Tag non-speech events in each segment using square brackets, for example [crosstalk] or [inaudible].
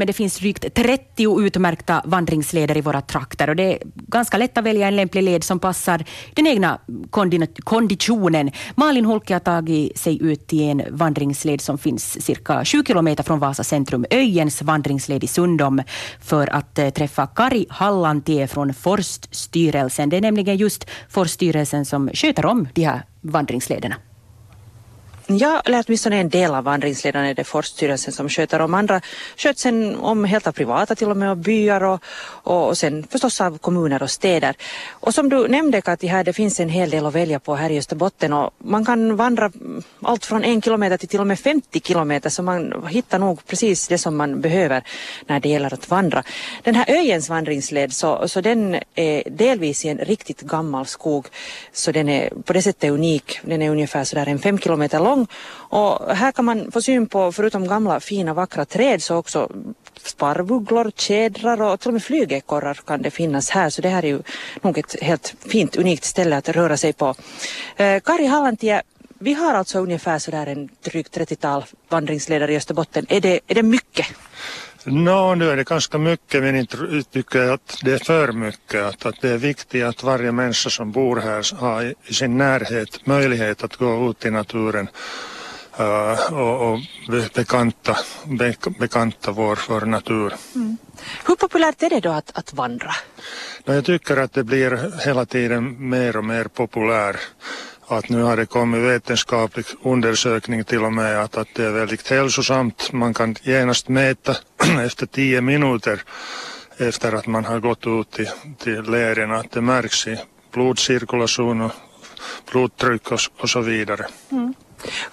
Men det finns drygt 30 utmärkta vandringsleder i våra trakter och det är ganska lätt att välja en lämplig led som passar den egna konditionen. Malin Holke har tagit sig ut till en vandringsled som finns cirka 7 kilometer från Vasa centrum, Öjens vandringsled i Sundom, för att eh, träffa Kari Hallantie från Forststyrelsen. Det är nämligen just Forststyrelsen som sköter om de här vandringslederna. Ja, eller åtminstone en del av vandringsledarna är det Forststyrelsen som sköter om. Andra sköts sen om helt av privata till och med och byar och, och, sen förstås av kommuner och städer. Och som du nämnde Kati, här det finns en hel del att välja på här i Österbotten och man kan vandra allt från en kilometer till till och med 50 kilometer så man hittar nog precis det som man behöver när det gäller att vandra. Den här öjens vandringsled så, så den är delvis i en riktigt gammal skog så den är på det sättet unik. Den är ungefär sådär en fem kilometer lång och här kan man få syn på, förutom gamla fina vackra träd, så också sparvugglor, tjädrar och till och med flygekorrar kan det finnas här. Så det här är ju nog ett helt fint, unikt ställe att röra sig på. Eh, Kari Hallantie, vi har alltså ungefär sådär en drygt 30-tal vandringsledare i Österbotten. Är det, är det mycket? No, nu är det ganska mycket men inte tycker jag att det är för mycket. Att, att det är viktigt att varje människa som bor här har i sin närhet möjlighet att gå ut i naturen uh, och, och bekanta, be, bekanta vår, vår natur. Mm. Hur populärt är det då att, att vandra? No, jag tycker att det blir hela tiden mer och mer populärt att nu har det kommit vetenskaplig undersökning till och med att, att det är väldigt hälsosamt. Man kan genast mäta [clears throat] efter tio minuter efter att man har gått ut till, till leden att det märks i blodcirkulation och blodtryck och, och så vidare. Mm.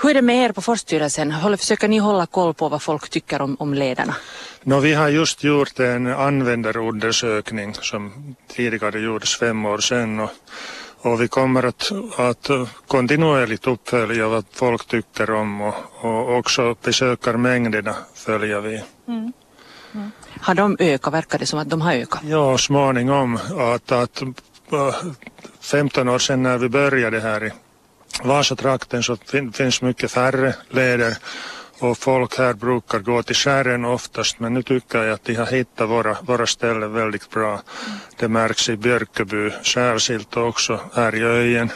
Hur är det med er på Forststyrelsen? Försöker ni hålla koll på vad folk tycker om, om lederna? No, vi har just gjort en användarundersökning som tidigare gjordes fem år sedan och och vi kommer att, att kontinuerligt uppfölja vad folk tycker om och, och också besökarmängderna följer vi. Mm. Mm. Har de ökat? Verkar det som att de har ökat? Ja, småningom. Att, att 15 år sedan när vi började här i Vasatrakten så fin, finns mycket färre leder och folk här brukar gå till skären oftast men nu tycker jag att de har hittat våra, våra ställen väldigt bra. Det märks i Björköby särskilt också här i öjen.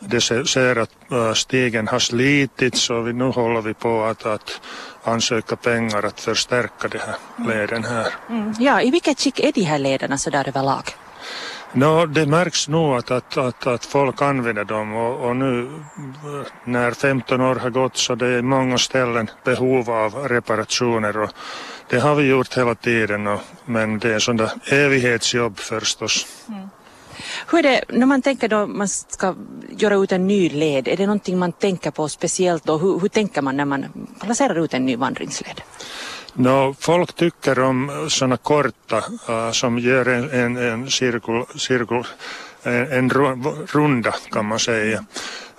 Det ser, att uh, stigen har slitits och vi, nu håller vi på att, att ansöka pengar att förstärka den här mm. leden här. Mm. Ja, i vilket skick är de här lederna sådär överlag? No, det märks nog att, att, att, att folk använder dem och, och, nu när 15 år har gått så det är många ställen behov av reparationer och det har vi gjort hela tiden och, men det är sådana evighetsjobb förstås. Mm. Hur är det när man tänker då man ska göra ut en ny led, är det någonting man tänker på speciellt och hur, hur tänker man när man placerar ut en ny vandringsled? No, folk tycker om sådana korta uh, som gör en, en, en cirkel, cirkel en, en runda kan man säga.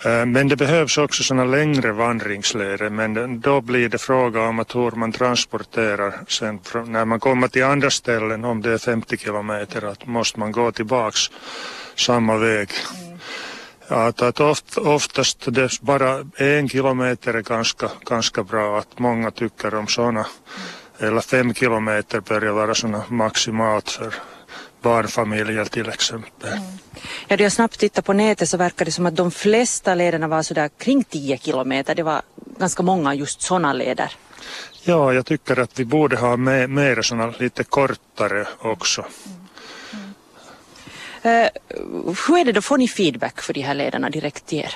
Uh, men det behövs också sådana längre vandringsleder men då blir det fråga om att hur man transporterar sen när man kommer till andra ställen om det är 50 kilometer att måste man gå tillbaks samma väg. Mm. Att, oft, oftast det bara en kilometer är ganska, ganska bra att många tycker om sådana. Eller fem kilometer börjar vara sådana maximalt för barnfamiljer till exempel. Mm. Ja, då jag snabbt tittar på nätet så verkar det som att de flesta lederna var sådär kring 10 kilometer. Det var ganska många just sådana leder. Ja, jag tycker att vi borde ha med, mer sådana lite kortare också. Mm. Uh, hur är det då, får ni feedback för de här ledarna direkt till er?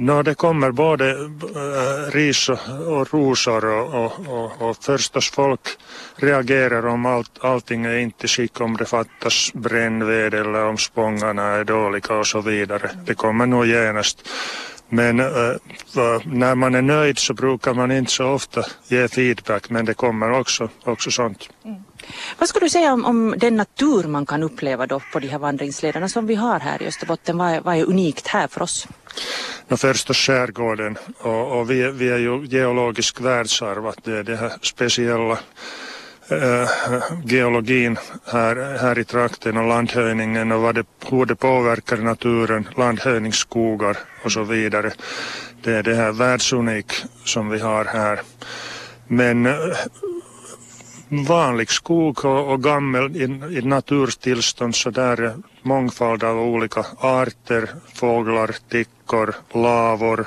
No, det kommer både äh, ris och, och rosor och, och, och, och förstås folk reagerar om allt, allting är inte i skick, om det fattas brännved eller om spångarna är dåliga och så vidare. Det kommer nog genast. Men äh, när man är nöjd så brukar man inte så ofta ge feedback men det kommer också, också sånt. Mm. Vad skulle du säga om, om, den natur man kan uppleva då på de här vandringslederna som vi har här i Österbotten? Vad är, vad är unikt här för oss? No, och skärgården och, och vi, vi, är ju geologisk världsarv, att det är det här speciella äh, geologin här, här i trakten och landhöjningen och vad det, hur det påverkar naturen, landhöjningsskogar och så vidare. Det är det här världsunik som vi har här. Men eh, vanlig skog och, och gammel i, i naturtillstånd så där är mångfald av olika arter, fåglar, tickor, lavor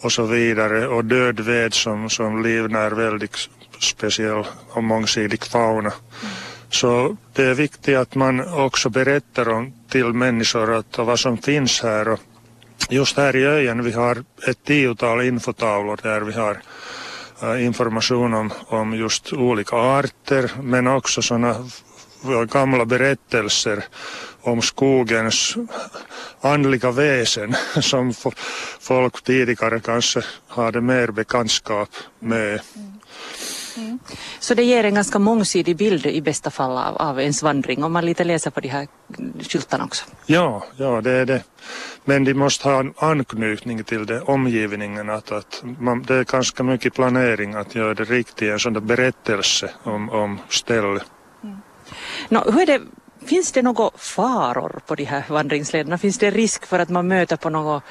och så vidare. Och död ved som, som livnär väldigt speciell och mångsidig fauna. Så det är viktigt att man också berättar om till människor att vad som finns här. Och just här i öjen vi har ett tiotal infotavlor där vi har Eh, information om, om just olika arter men också sådana gamla berättelser om skogens andliga väsen [laughs] som folk tidigare kanske hade mer bekantskap med. Mm. Mm. Så det ger en ganska mångsidig bild i bästa fall av, av ens vandring om man lite läser på de här skyltarna också. Ja, ja det är det. Men de måste ha en anknytning till det, omgivningen. Att, att man, det är ganska mycket planering att göra det riktigt, en sån där berättelse om, om stället. Mm. No, hur är det, finns det några faror på de här vandringslederna? Finns det risk för att man möter på något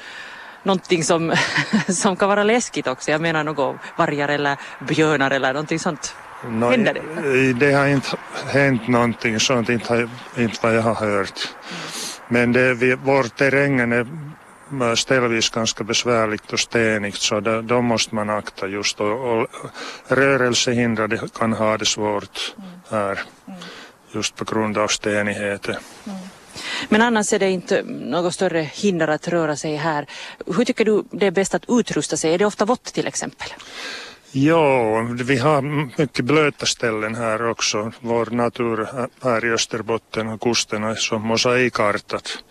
någonting som, [laughs] som kan vara läskigt också. Jag menar något vargar eller björnar eller någonting sånt. No, Händer det? Det har inte hänt någonting sånt, inte, inte vad jag har hört. Men det, vi, vår terrängen är ställvis ganska besvärligt och stenigt så det, då måste man akta just och, och rörelsehindrade kan ha det svårt här just på grund av stenigheten. Mm. Men annars är det inte något större hinder att röra sig här. Hur tycker du det är bäst att utrusta sig? Är det ofta vått till exempel? Ja, vi har mycket blöta ställen här också. Vår natur här i Österbotten och kusten är så mosaikartat.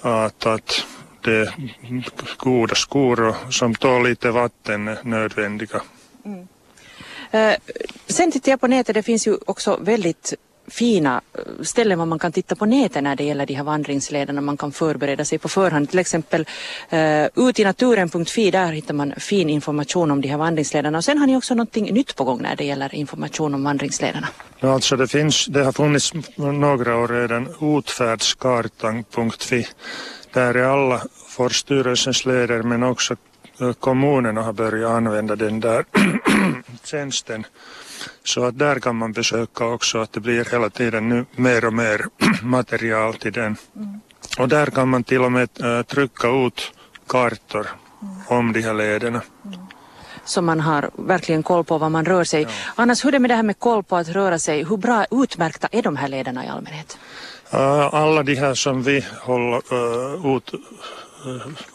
Att, att det är goda skor som tål lite vatten nödvändiga. Mm. Uh, sen tittar jag på nätet, det finns ju också väldigt fina eh, ställen var man kan titta på nätet när det gäller de här vandringslederna. Man kan förbereda sig på förhand. Till exempel eh, uh, utinaturen.fi, där hittar man fin information om de här vandringslederna. Och sen har ni också någonting nytt på gång när det gäller information om vandringslederna. Ja, alltså det, finns, det har funnits några år redan utfärdskartan.fi. Där är alla Forststyrelsens leder men också kommunerna har börjat använda den där [clears throat] tjänsten. Så att där kan man besöka också att det blir hela tiden nu mer och mer [clears throat] material till den. Mm. Och där kan man till och med äh, trycka ut kartor mm. om de här lederna. Mm. Så man har verkligen koll på var man rör sig. Ja. Annars hur är det med det här med koll på att röra sig? Hur bra utmärkta är de här lederna i allmänhet? Alla de här som vi håller uh, ut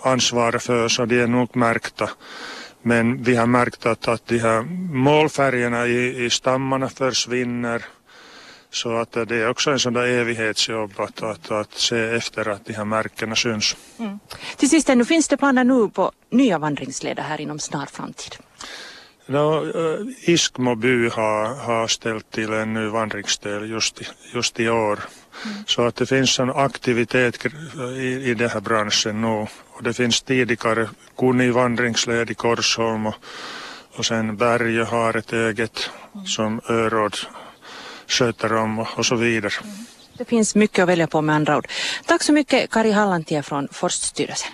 ansvar för så de är nog märkta. Men vi har märkt att, att de här målfärgerna i, i stammarna försvinner. Så att det är också en sån där evighetsjobb att, att, att se efter att de här märkena syns. Mm. Till sist, nu finns det planer nu på nya vandringsleder här inom snar framtid? No, eh, Iskmo by har, har ställt till en ny vandringsdel just just i år. Mm. Så att det finns en aktivitet i, i den här branschen nu. Och det finns tidigare kunnig vandringsled i Korsholm och, och sen Berge har ett eget mm. som Öråd sköter om och, och så vidare. Mm. Det finns mycket att välja på med andra ord. Tack så mycket Kari Hallantie från Forststyrelsen.